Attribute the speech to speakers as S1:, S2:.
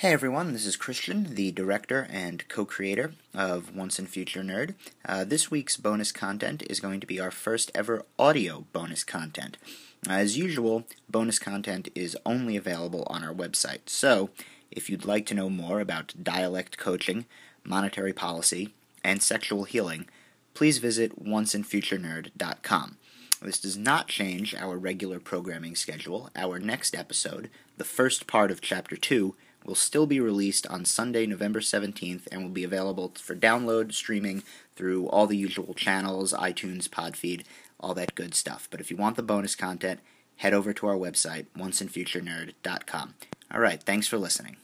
S1: Hey everyone, this is Christian, the director and co creator of Once and Future Nerd. Uh, this week's bonus content is going to be our first ever audio bonus content. As usual, bonus content is only available on our website, so if you'd like to know more about dialect coaching, monetary policy, and sexual healing, please visit onceandfuturenerd.com. This does not change our regular programming schedule. Our next episode, the first part of Chapter 2, will still be released on Sunday, November 17th, and will be available for download, streaming through all the usual channels iTunes, Podfeed, all that good stuff. But if you want the bonus content, head over to our website, onceandfuturenerd.com. All right, thanks for listening.